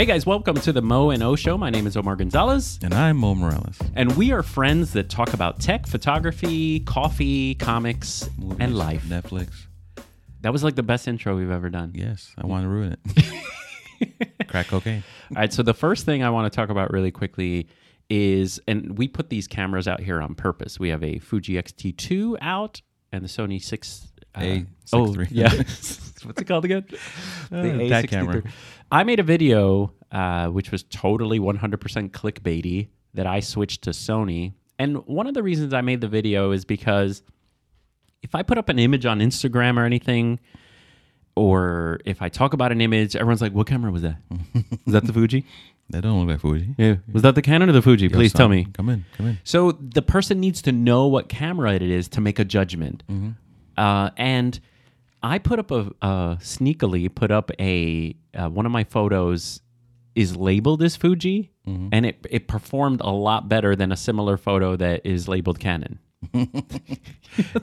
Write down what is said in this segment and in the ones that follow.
Hey guys, welcome to the Mo and O Show. My name is Omar Gonzalez, And I'm Mo Morales. and we are friends that talk about tech, photography, coffee, comics, Movies, and life. Netflix. That was like the best intro we've ever done. Yes, I want to ruin it. Crack cocaine. All right, so the first thing I want to talk about really quickly is, and we put these cameras out here on purpose. We have a Fuji X-T2 out and the Sony 6. Uh, A oh, 6 yeah. What's it called again? Uh, the that A63. camera. I made a video uh, which was totally 100% clickbaity that I switched to Sony. And one of the reasons I made the video is because if I put up an image on Instagram or anything, or if I talk about an image, everyone's like, "What camera was that? was that the Fuji? That don't look like Fuji. Yeah, was that the Canon or the Fuji? Yo, Please son, tell me." Come in. Come in. So the person needs to know what camera it is to make a judgment. Uh, and I put up a uh, sneakily put up a uh, one of my photos is labeled as Fuji, and it it performed a lot better than a similar photo that is labeled Canon.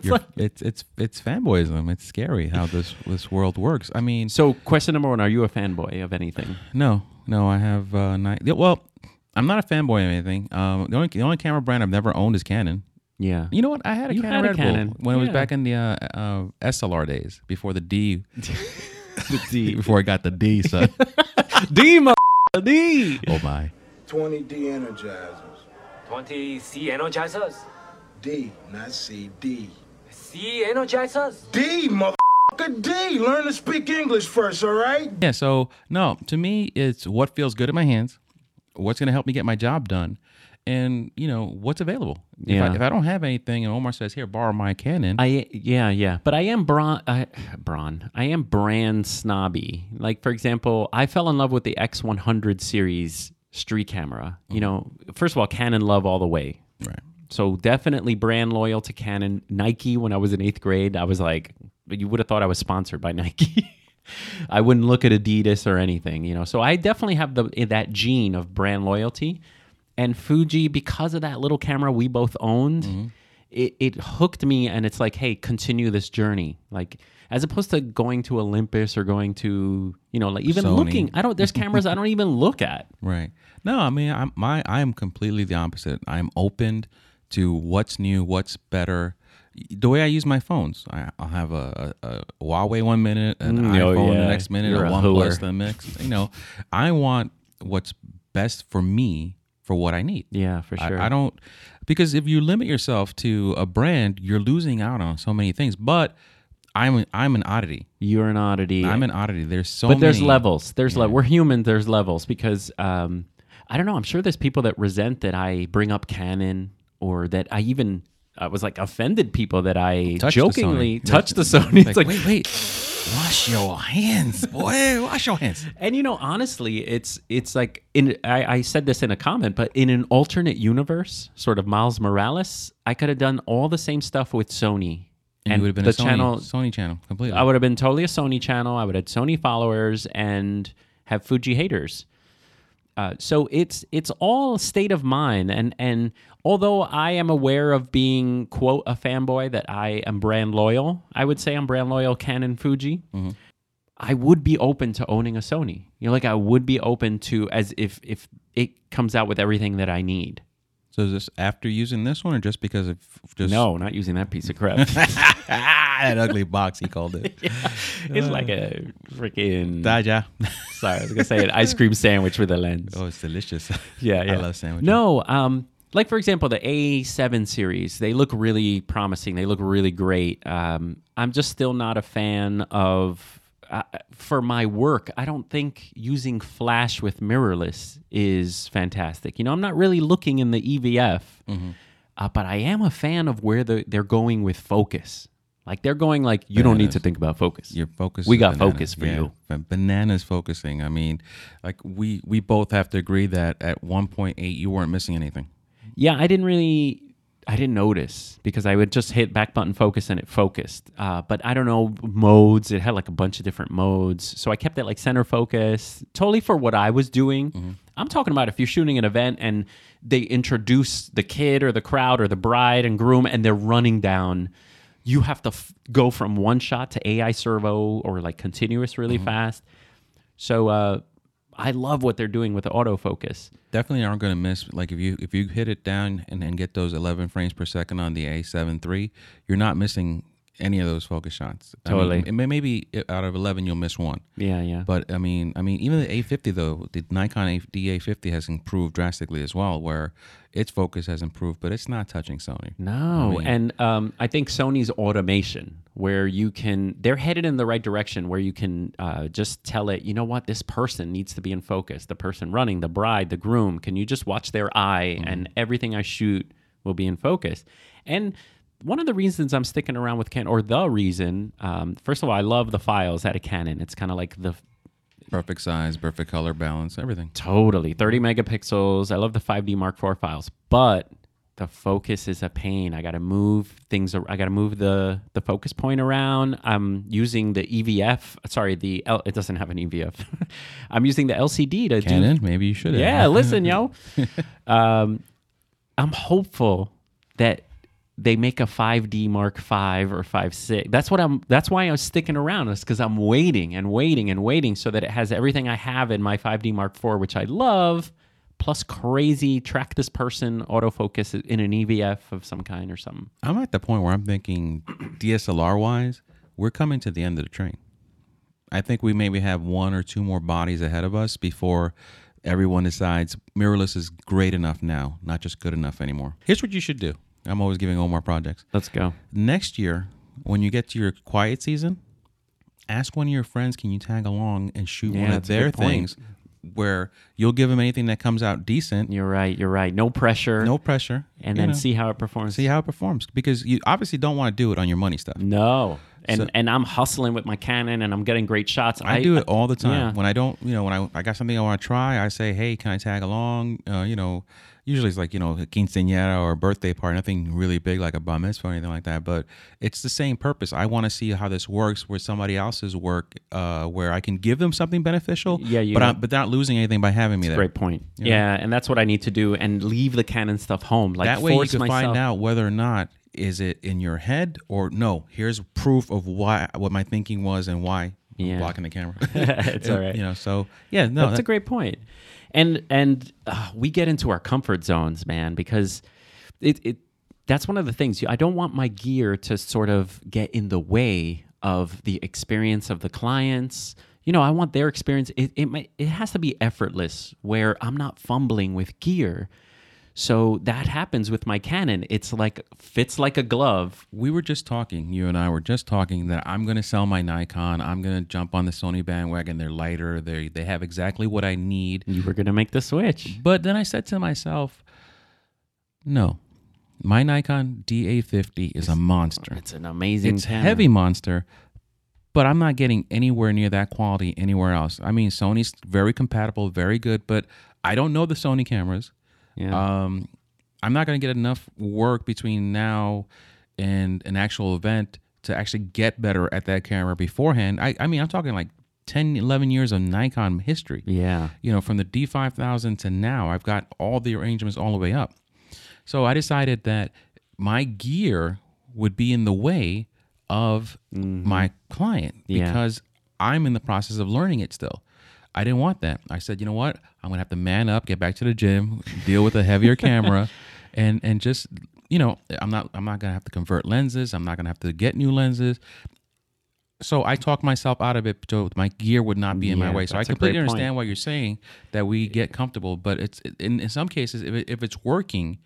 You're- it's it's it's fanboyism. It's scary how this this world works. I mean, So, question number one: Are you a fanboy of anything? no, no. I have uh, nine. yeah, Well, I'm not a fanboy of anything. Um, the only the only camera brand I've never owned is Canon. Yeah. You know what? I had a You Canon had a Red Canon. Bull when it was back in the uh, uh, SLR days before the D. the D. before I got the D, son. D, mo- D. oh my. 20 D energizers. 20 C energizers. D, not C, D. C energizers. D, motherfucker, D. Learn to speak English first, all right? Yeah, so no, to me, it's what feels good in my hands, what's going to help me get my job done, and you know what's available. If, Yeah. I, if I don't have anything, and Omar says, "Here, borrow my Canon," I yeah yeah, but I am bron I, bron. I am brand snobby. Like for example, I fell in love with the X100 series street camera. You know, first of all, Canon love all the way. right? So definitely brand loyal to Canon. Nike when I was in eighth grade, I was like, you would have thought I was sponsored by Nike. I wouldn't look at Adidas or anything, you know. So I definitely have the that gene of brand loyalty. And Fuji, because of that little camera we both owned, it, it hooked me. And it's like, hey, continue this journey. Like as opposed to going to Olympus or going to, you know, like even Sony. looking. I don't. There's cameras I don't even look at. Right. No, I mean, I'm my I am completely the opposite. I'm open to what's new, what's better. The way I use my phones, I, I'll have a, a, a Huawei one minute, an Mm, oh, iPhone yeah. the next minute, You're a OnePlus the next. You know, I want what's best for me for what I need. Yeah, for sure. I, don't because if you limit yourself to a brand, you're losing out on so many things. But I'm I'm an oddity. You're an oddity. I'm an oddity. There's so but there's levels. There's le- we're human. There's levels because um, I don't know. I'm sure there's people that resent that I bring up Canon or that I even I was like offended people that I Touch the jokingly Sony. touch the Sony. It's like, wait, wait, wash your hands, boy. Wash your hands. and you know, honestly, it's it's like in I, I said this in a comment, but in an alternate universe, sort of Miles Morales, I could have done all the same stuff with Sony. And, you would have been the a Sony, channel Sony channel completely. I would have been totally a Sony channel. I would have Sony followers and have Fuji haters. Uh, so it's it's all state of mind, and and although I am aware of being quote a fanboy, that I am brand loyal. I would say I'm brand loyal Canon Fuji. I would be open to owning a Sony. You know, like I would be open to as if if it comes out with everything that I need. So is this after using this one, or just because of just No, not using that piece of crap. that ugly box he called it? it's like a freaking. Daja. Sorry, I was gonna say an ice cream sandwich with a lens. Oh, it's delicious. yeah, yeah. I love sandwiches. No, um, like for example, the A7 series, they look really promising. They look really great. Um, I'm just still not a fan of. Uh, for my work, I don't think using flash with mirrorless is fantastic. You know, I'm not really looking in the EVF, Mm-hmm. uh, but I am a fan of where the, they're going with focus. Like they're going like you don't need to think about focus. Your focus. We got banana. focus for Yeah, you. Bananas focusing. I mean, like we we both have to agree that at 1.8 you weren't missing anything. Yeah, I didn't really, I didn't notice because I would just hit back button focus and it focused. Uh, but I don't know modes. It had like a bunch of different modes, so I kept it like center focus, totally for what I was doing. I'm talking about if you're shooting an event and they introduce the kid or the crowd or the bride and groom and they're running down. You have to f- go from one shot to AI servo or like continuous really fast. So uh, I love what they're doing with the autofocus. definitely aren't going to miss. Like if you if you hit it down and, and get those 11 frames per second on the A7 III, you're not missing any of those focus shots. I mean, Totally. it may- maybe out of 11 you'll miss one. Yeah, yeah. But I mean, I mean, even the A50 though, the Nikon A- D850 has improved drastically as well, where its focus has improved, but it's not touching Sony. No, mean- and um, I think Sony's automation, where you can, they're headed in the right direction, where you can uh, just tell it, you know what, this person needs to be in focus. The person running, the bride, the groom. Can you just watch their eye, and everything I shoot will be in focus. And one of the reasons I'm sticking around with Canon, or the reason, um, first of all, I love the files out of Canon. It's kind of like the Perfect size, perfect color balance, everything. Totally. 30 megapixels. I love the 5D Mark IV files, but the focus is a pain. I got to move things. I got to move the the focus point around. I'm using the EVF. Sorry, the L, it doesn't have an EVF. I'm using the LCD to do Canon, maybe you should. have. yeah, listen, yo. Um, I'm hopeful that they make a 5D Mark V or 5.6. That's what I'm. That's why I'm sticking around. Is because I'm waiting and waiting and waiting so that it has everything I have in my 5D Mark IV, which I love, plus crazy track this person autofocus in an EVF of some kind or something. I'm at the point where I'm thinking DSLR wise, we're coming to the end of the train. I think we maybe have one or two more bodies ahead of us before everyone decides mirrorless is great enough now, not just good enough anymore. Here's what you should do. I'm always giving Omar projects. Let's go. Next year, when you get to your quiet season, ask one of your friends, can you tag along and shoot Yeah, one of their things where you'll give them anything that comes out decent, You're right. You're right. No pressure. no pressure, And then know, see how it performs. see how it performs because you obviously don't want to do it on your money stuff. No. And So- and I'm hustling with my Canon and I'm getting great shots. I, do it all the time. yeah. When I don't, you know, when I, I got something I want to try, I say, hey, can I tag along? Uh, you know, usually it's like, you know, a quinceañera or a birthday party, nothing really big like a bar mitzvah or anything like that. But it's the same purpose. I want to see how this works with somebody else's work uh, where I can give them something beneficial, Yeah, you but. I'm, but not losing anything by having me there. That's a great point. Yeah. and that's what I need to do and leave the Canon stuff home. Like that way you can myself. find out whether or not is it in your head or no. Here's proof of why what my thinking was and why Yeah. blocking the camera. It's all right. You know, so yeah, no, That's that- a great point. And and uh, we get into our comfort zones, man, because it it that's one of the things. I don't want my gear to sort of get in the way of the experience of the clients. You know, I want their experience. It it might, it has to be effortless, where I'm not fumbling with gear. So that happens with my Canon. It's like fits like a glove. we were just talking, you and I were just talking that I'm going to sell my Nikon. I'm going to jump on the Sony bandwagon. They're lighter. They they have exactly what I need. You were gonna make the switch. But then I said to myself, no. My Nikon D850 is a monster. It's an amazing. It's camera. heavy monster, but I'm not getting anywhere near that quality anywhere else. I mean, Sony's very compatible, very good, but I don't know the Sony cameras. Yeah. Um, I'm not going to get enough work between now and an actual event to actually get better at that camera beforehand. I, I mean, I'm talking like 10, 11 years of Nikon history. yeah. You know, from the D5000 to now, I've got all the arrangements all the way up. So I decided that my gear would be in the way of my client Mm-hmm. Yeah. because I'm in the process of learning it still. I didn't want that. I said, you know what? I'm gonna have to man up, get back to the gym, deal with a heavier camera, and and just you know, I'm not I'm not gonna have to convert lenses. I'm not gonna have to get new lenses. So I talked myself out of it so my gear would not be in my way. So I completely understand what you're saying that we get comfortable, but it's in, in some cases if, it, if it's working,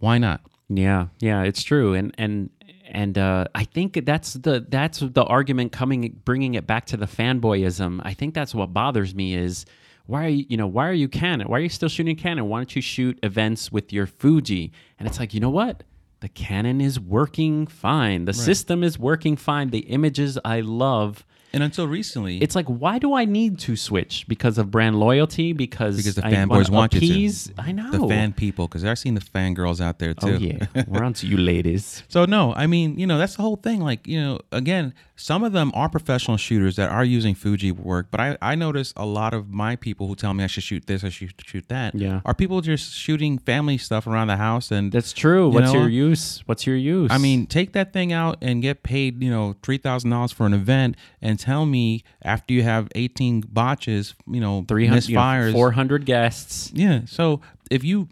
why not? Yeah, yeah, it's true, and and and uh, I think that's the that's the argument coming, bringing it back to the fanboyism. I think that's what bothers me is why are you you know why are you Canon? Why are you still shooting Canon? Why don't you shoot events with your Fuji? And it's like you know what. The Canon is working fine. The system is working fine. The images I love. And until recently, It's like, why do I need to switch? Because of brand loyalty? Because because the fanboys want you appease? to. I know. the fan people because I've seen the fangirls out there oh, too. Oh yeah, we're on to you, ladies. So no, I mean, you know, that's the whole thing. Like, you know, again, some of them are professional shooters that are using Fuji work, but I, I notice a lot of my people who tell me I should shoot this, I should shoot that, Yeah. are people just shooting family stuff around the house and That's true. You What's know? your use? What's your use? I mean, take that thing out and get paid, you know, three thousand dollars for an event, and tell me after you have eighteen botches, you know, 300, you know, 400 guests. yeah. So if you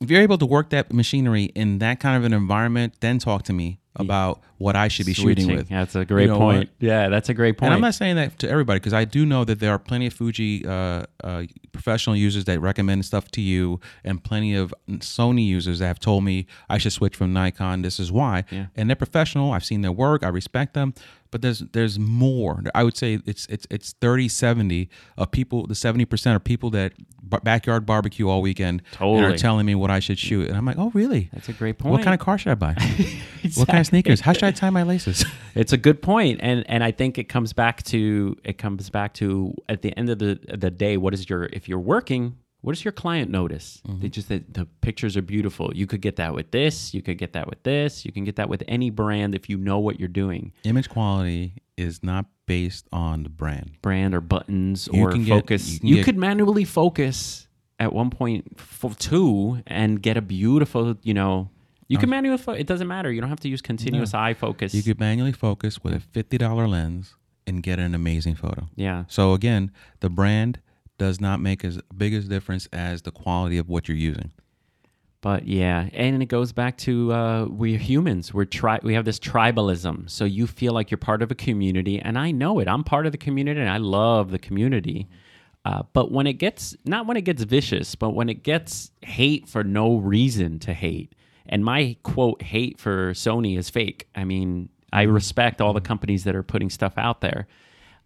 if you're able to work that machinery in that kind of an environment, then talk to me about what I should be shooting Switching. with. That's a great You know point. what? Yeah, that's a great point. And I'm not saying that to everybody because I do know that there are plenty of Fuji uh, uh, professional users that recommend stuff to you, and plenty of Sony users that have told me I should switch from Nikon. This is why, Yeah. and they're professional. I've seen their work. I respect them, but there's there's more. I would say it's it's it's 30 70 of people. The 70 percent are people that backyard barbecue all weekend and are telling me what I should shoot, and I'm like, oh really? That's a great point. What kind of car should I buy? What kind of sneakers? How should I tie my laces? It's a good point, and and I think it comes back to it comes back to at the end of the the day, what is your if you're working, what does your client notice? Mm-hmm. They just that the pictures are beautiful. You could get that with this. You could get that with this. You can get that with any brand if you know what you're doing, Image quality is not based on the brand. brand or buttons You or can get- focus. you you get- could manually focus at one point for two and get a beautiful, you know. You can manually. Fo- it doesn't matter. You don't have to use continuous eye focus. You could manually focus with a fifty dollar lens and get an amazing photo. yeah. So again, the brand does not make as big a difference as the quality of what you're using. But yeah, and it goes back to uh, we're humans. We're tri- We have this tribalism. So you feel like you're part of a community, and I know it. I'm part of the community, and I love the community. Uh, but when it gets not when it gets vicious, but when it gets hate for no reason to hate, and my quote hate for Sony is fake. I mean, I respect all the companies that are putting stuff out there.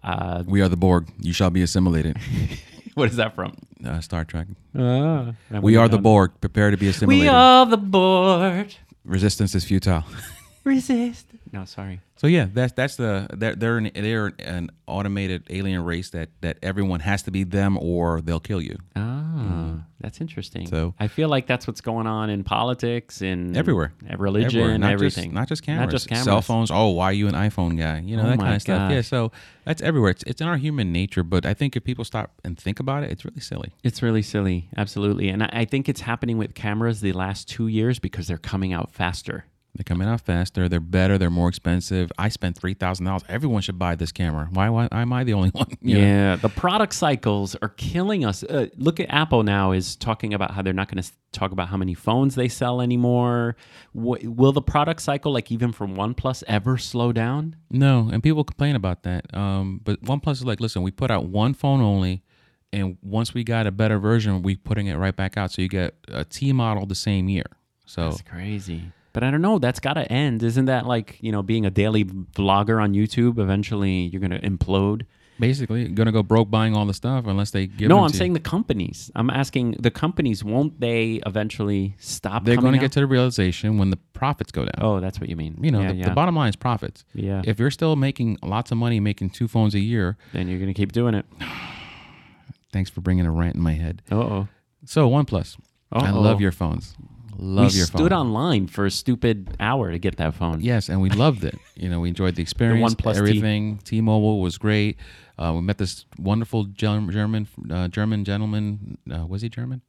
Uh, We are the Borg. You shall be assimilated. what is that from? Uh, Star Trek. Uh, We are the Borg. Prepare to be assimilated. We are the Borg. Resistance is futile. Resist. No, sorry. So yeah, that's that's the they're they're an, they're an automated alien race that that everyone has to be them or they'll kill you. Ah, that's interesting. So- I feel like that's what's going on in politics, and Everywhere. religion, Everywhere. not everything. Just, not just cameras. Not just cameras. Cell phones. Oh, why are you an iPhone guy? You know Oh that kind of stuff. Yeah. So that's everywhere. It's it's in our human nature. But I think if people stop and think about it, it's really silly. It's really silly, absolutely, and I, I think it's happening with cameras the last two years because they're coming out faster. They're coming out faster. They're better. They're more expensive. I spent three thousand dollars. Everyone should buy this camera. Why? Why am I the only one? You know? Yeah, the product cycles are killing us. Uh, look at Apple now is talking about how they're not going to talk about how many phones they sell anymore. Wh- will the product cycle, like even from OnePlus, ever slow down? No, and people complain about that. Um, but OnePlus is like, listen, we put out one phone only, and once we got a better version, we putting it right back out. So you get a T model the same year. So That's crazy. But I don't know. That's got to end. Isn't that like, you know, being a daily vlogger on YouTube? Eventually you're to implode. basically, gonna go broke buying all the stuff unless they give. no, I'm to you. saying the companies. I'm asking the companies, won't they eventually stop they're coming to get to the realization when the profits go down. Oh, that's what you mean. You know, yeah, the, yeah. the bottom line is profits. Yeah. If you're still making lots of money, making two phones a year, then you're to keep doing it. thanks for bringing a rant in my head. Uh-oh. So OnePlus, I Uh-oh. love your phones. Love we your stood online for a stupid hour to get that phone. Yes, and we loved it. You know, we enjoyed the experience. OnePlus T. everything. T-Mobile was great. Uh, we met this wonderful Germ- German uh, German gentleman. Uh, was he German?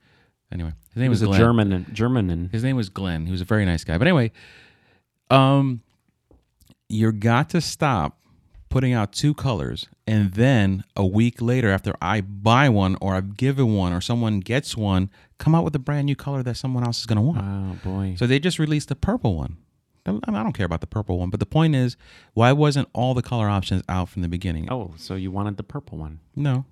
Anyway, his name He was a Glenn. German and German and His name was Glenn. He was a very nice guy. But anyway, um, you got to stop putting out two colors, and then a week later, after I buy one or I've given one or someone gets one, come out with a brand new color that someone else is going to want. oh boy. So they just released the purple one. I mean, I don't care about the purple one, but the point is, why wasn't all the color options out from the beginning? oh, so you wanted the purple one. No,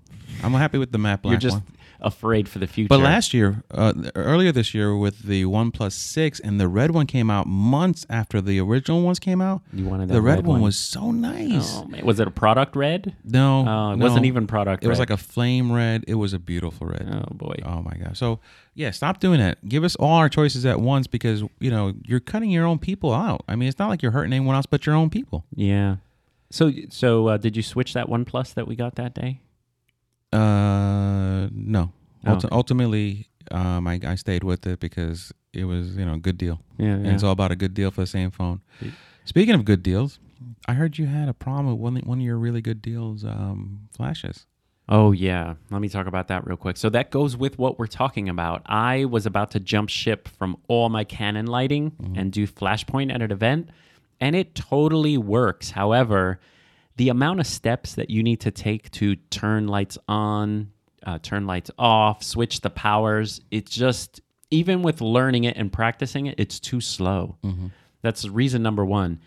I'm happy with the matte black You're just one. Afraid for the future. But last year, uh, earlier this year, with the One Six, and the red one came out months after the original ones came out. You wanted the red, red one one. was so nice. Oh, man. Was it a product red? No, Oh, it no. wasn't even product It was like a flame red. It was a beautiful red. Oh boy. Oh my god! So yeah, stop doing that. Give us all our choices at once because you know you're cutting your own people out. I mean, it's not like you're hurting anyone else but your own people. Yeah. So so uh, did you switch that one plus that we got that day? Uh, no. Oh, Ulti- okay. Ultimately, um, I, I stayed with it because it was you know a good deal, Yeah. and yeah. it's all about a good deal for the same phone. Speaking of good deals, I heard you had a problem with one, one of your really good deals, um, flashes. Oh, yeah. Let me talk about that real quick. So, that goes with what we're talking about. I was about to jump ship from all my Canon lighting and do Flashpoint at an event, and it totally works. However, the amount of steps that you need to take to turn lights on, uh, turn lights off, switch the powers, it's just, even with learning it and practicing it, it's too slow. That's reason number one.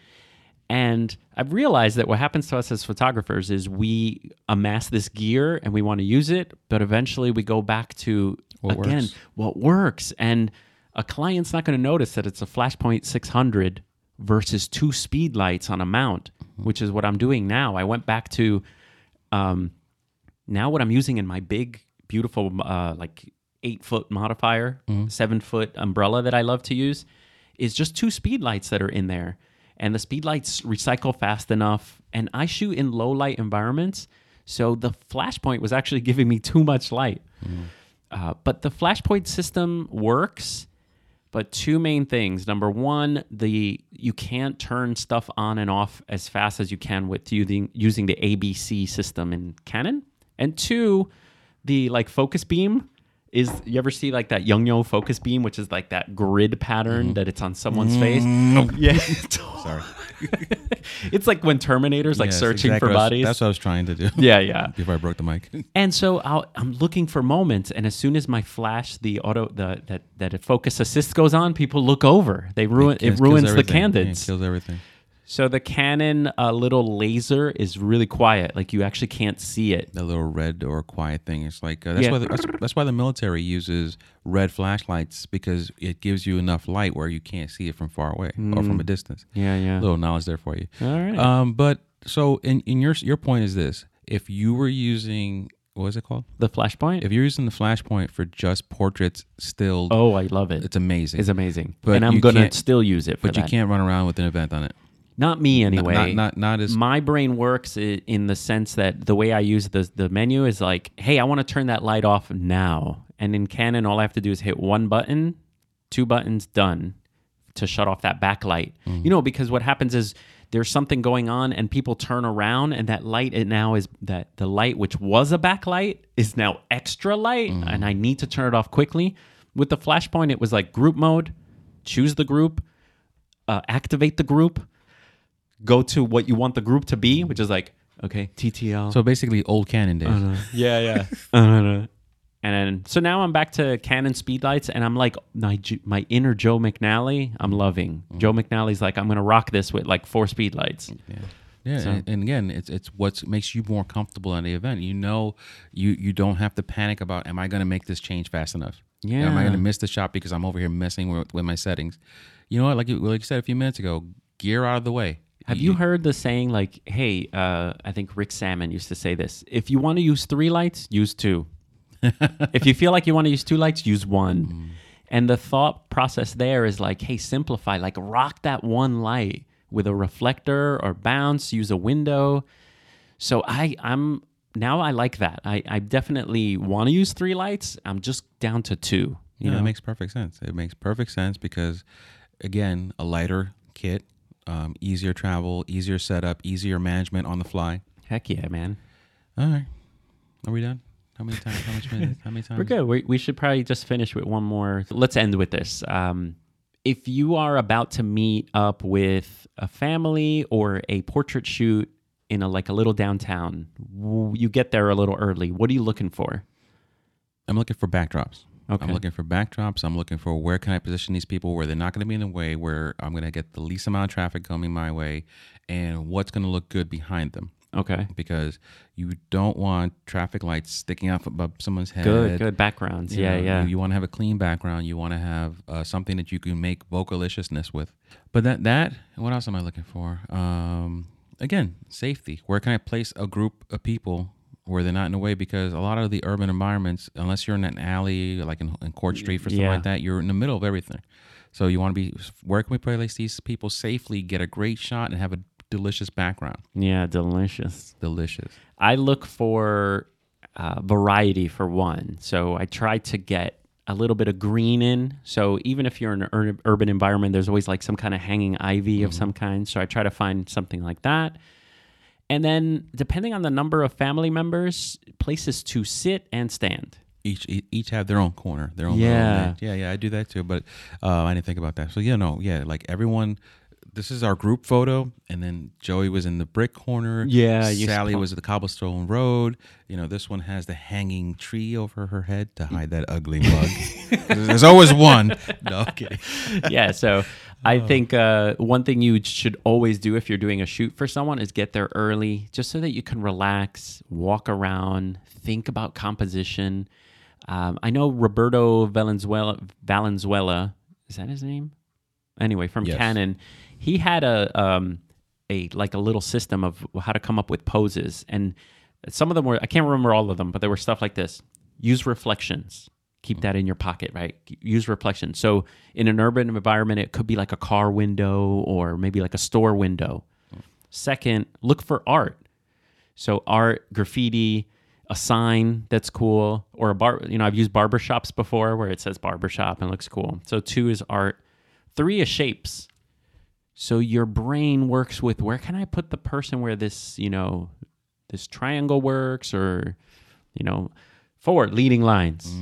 And I've realized that what happens to us as photographers is we amass this gear and we want to use it, but eventually we go back to What again works. what works. And a client's not going to notice that it's a Flashpoint 600 versus two speed lights on a mount, which is what I'm doing now. I went back to um, now what I'm using in my big, beautiful, uh, like eight foot modifier, seven foot umbrella that I love to use, is just two speed lights that are in there. And the speed lights recycle fast enough. And I shoot in low light environments. So the flashpoint was actually giving me too much light. Uh, but the flashpoint system works but two main things. Number one the you can't turn stuff on and off as fast as you can with using using the abc system in canon. And two the like focus beam is you ever see like that young yo focus beam which is like that grid pattern mm-hmm. that it's on someone's face mm, yeah Sorry. it's like when terminator's like Yes, searching exactly for bodies That's what I was trying to do. yeah yeah Before I broke the mic. and so I'll, I'm looking for moments, and as soon as my flash, the auto, the that that focus assist goes on, people look over. They ruin it, Kills- kills ruins the everything. Yeah, it kills everything. So the Canon uh, little laser is really quiet, like you actually can't see it. That little red or quiet thing. It's like uh, that's Yeah. why the, that's, that's why the military uses red flashlights because it gives you enough light where you can't see it from far away or from a distance. Yeah, yeah. little knowledge there for you. All right. Um, but so in, in your your point is this: if you were using what is it called? the flashpoint. If you're using the flashpoint for just portraits, still, oh, I love it. it's amazing. It's amazing, But and I'm gonna still use it. For but you can't run around with an event on it. Not me anyway. Not not not as my brain works in the sense that the way I use the the menu is like, hey, I want to turn that light off now. And in Canon, all I have to do is hit one button, two buttons, done, to shut off that backlight. You know, because what happens is there's something going on, and people turn around, and that light it now is that the light which was a backlight is now extra light, and I need to turn it off quickly. With the flashpoint, it was like group mode, choose the group, uh, activate the group, go to what you want the group to be, which is like okay, TTL. so basically old Canon days. Uh-huh. yeah, yeah. Uh-huh. and then so now I'm back to Canon speedlights, and I'm like my my inner Joe McNally. I'm loving mm-hmm. Joe McNally's like I'm gonna rock this with like four speedlights. Yeah. Yeah, So- and, and again, it's it's what makes you more comfortable at the event. You know, you you don't have to panic about, am I going to make this change fast enough? Yeah. Am I going to miss the shot because I'm over here messing with, with my settings? You know what? Like you, like you said a few minutes ago, gear out of the way. Have you heard the saying like, "Hey, uh, I think Rick Salmon used to say this: If you want to use three lights, use two. if you feel like you want to use two lights, use one." And the thought process there is like, "Hey, simplify. Like, rock that one light with a reflector or bounce. Use a window." So I, I'm now I like that. I, I definitely want to use three lights. I'm just down to two. You Yeah, know, it makes perfect sense. It makes perfect sense because, again, a lighter kit, um, easier travel, easier setup, easier management on the fly. heck yeah, man. All right, are we done? How many times? How much minutes? How many times? We're good. We, we should probably just finish with one more. Let's end with this. Um, if you are about to meet up with a family or a portrait shoot in a like a little downtown, w- you get there a little early. What are you looking for? I'm looking for backdrops. Okay. I'm looking for backdrops. I'm looking for where can I position these people where they're not going to be in the way, where I'm going to get the least amount of traffic coming my way, and what's going to look good behind them. Okay. Because you don't want traffic lights sticking out above someone's head. Good. Good backgrounds. You Yeah. know, yeah. You, want to have a clean background. You want to have uh, something that you can make bokehliciousness with. But that that what else am I looking for? Um, again, safety. Where can I place a group of people where they're not in the way? Because a lot of the urban environments, unless you're in an alley like in, in Court Street for something Yeah. like that, you're in the middle of everything. So you want to be where can we place these people safely, get a great shot, and have a delicious background. yeah. Delicious. Delicious. I look for uh, variety for one. So I try to get a little bit of green in. So even if you're in an ur- urban environment, there's always like some kind of hanging ivy of some kind. So I try to find something like that. And then, depending on the number of family members, places to sit and stand. each each have their own corner, their own. Yeah. yeah, yeah. I do that too, but uh, I didn't think about that. So yeah, no, yeah, like everyone. This is our group photo, and then Joey was in the brick corner. Yeah, Sally was at the cobblestone road. You know, this one has the hanging tree over her head to hide that ugly mug. There's always one. No, I'm yeah. So I think uh, one thing you should always do if you're doing a shoot for someone is get there early, just so that you can relax, walk around, think about composition. Um, I know Roberto Valenzuela. Valenzuela is that his name? Anyway, from Yes. Canon, he had a um, a like a little system of how to come up with poses, and some of them were I can't remember all of them, but there were stuff like this: use reflections, keep that in your pocket, right? Use reflections. So in an urban environment, it could be like a car window or maybe like a store window. Second, look for art. So art, graffiti, a sign that's cool, or a bar. You know, I've used barbershops before where it says barbershop and looks cool. So two is art. Three is shapes. So your brain works with where can I put the person where this, you know, this triangle works, or you know, four leading lines,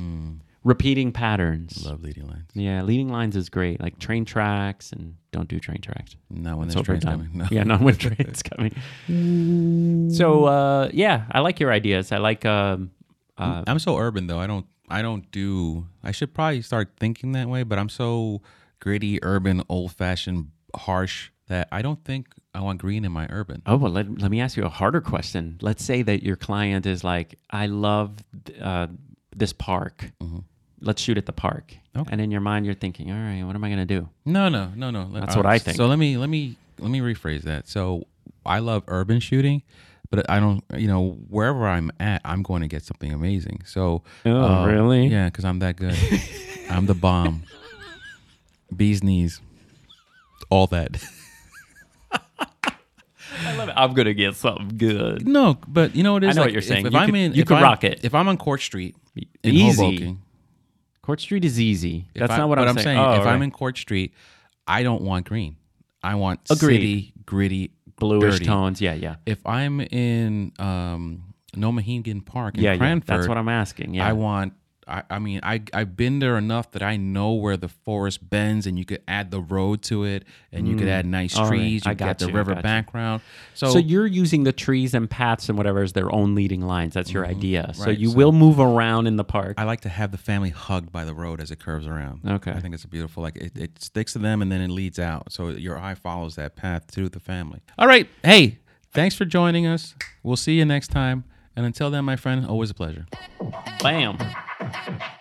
repeating patterns. Love leading lines. Yeah, leading lines is great. Like train tracks, and don't do train tracks. Not when It's there's trains coming. No. Yeah, not when trains coming. So uh, yeah, I like your ideas. I like. Um, uh, I'm so urban though. I don't. I don't do. I should probably start thinking that way. But I'm so gritty, urban, old fashioned, harsh that I don't think I want green in my urban. oh well, let, let me ask you a harder question. Let's say that your client is like, I love uh, this park. Let's shoot at the park. Okay. And in your mind, you're thinking, all right, what am I going to do? No, no, no, no. That's what I think. So let me let me let me rephrase that. So I love urban shooting, but I don't. You know, wherever I'm at, I'm going to get something amazing. So Oh, uh, really? Yeah, because I'm that good. I'm the bomb. Bees knees. All that. I love it. I'm going to get something good. No, but you know what it I is. know like, what you're saying. If, You I'm could- in, you if could I'm- rock it. If I'm on Court Street in Easy. Hoboken, Court Street is easy. if That's I- not what but I'm, saying. Oh, if I'm in Court Street, I don't want green. I want Agreed. city, gritty, bluish dirty. tones, yeah, yeah. If I'm in um, Nomahegan Park in Yeah, yeah. Cranford, That's what I'm asking. Yeah. I want. I, I mean, I I've been there enough that I know where the forest bends, and you could add the road to it, and you could add nice Mm. All right. trees. I You got got the you, river got you. background. So, So you're using the trees and paths and whatever as their own leading lines. That's your idea. So Mm-hmm. Right, you so- will move around in the park. I like to have the family hugged by the road as it curves around. Okay. I think it's beautiful. Like it, it sticks to them and then it leads out. So your eye follows that path to the family. All right. Hey, thanks for joining us. We'll see you next time. And until then, my friend, always a pleasure. Bam. Thank you.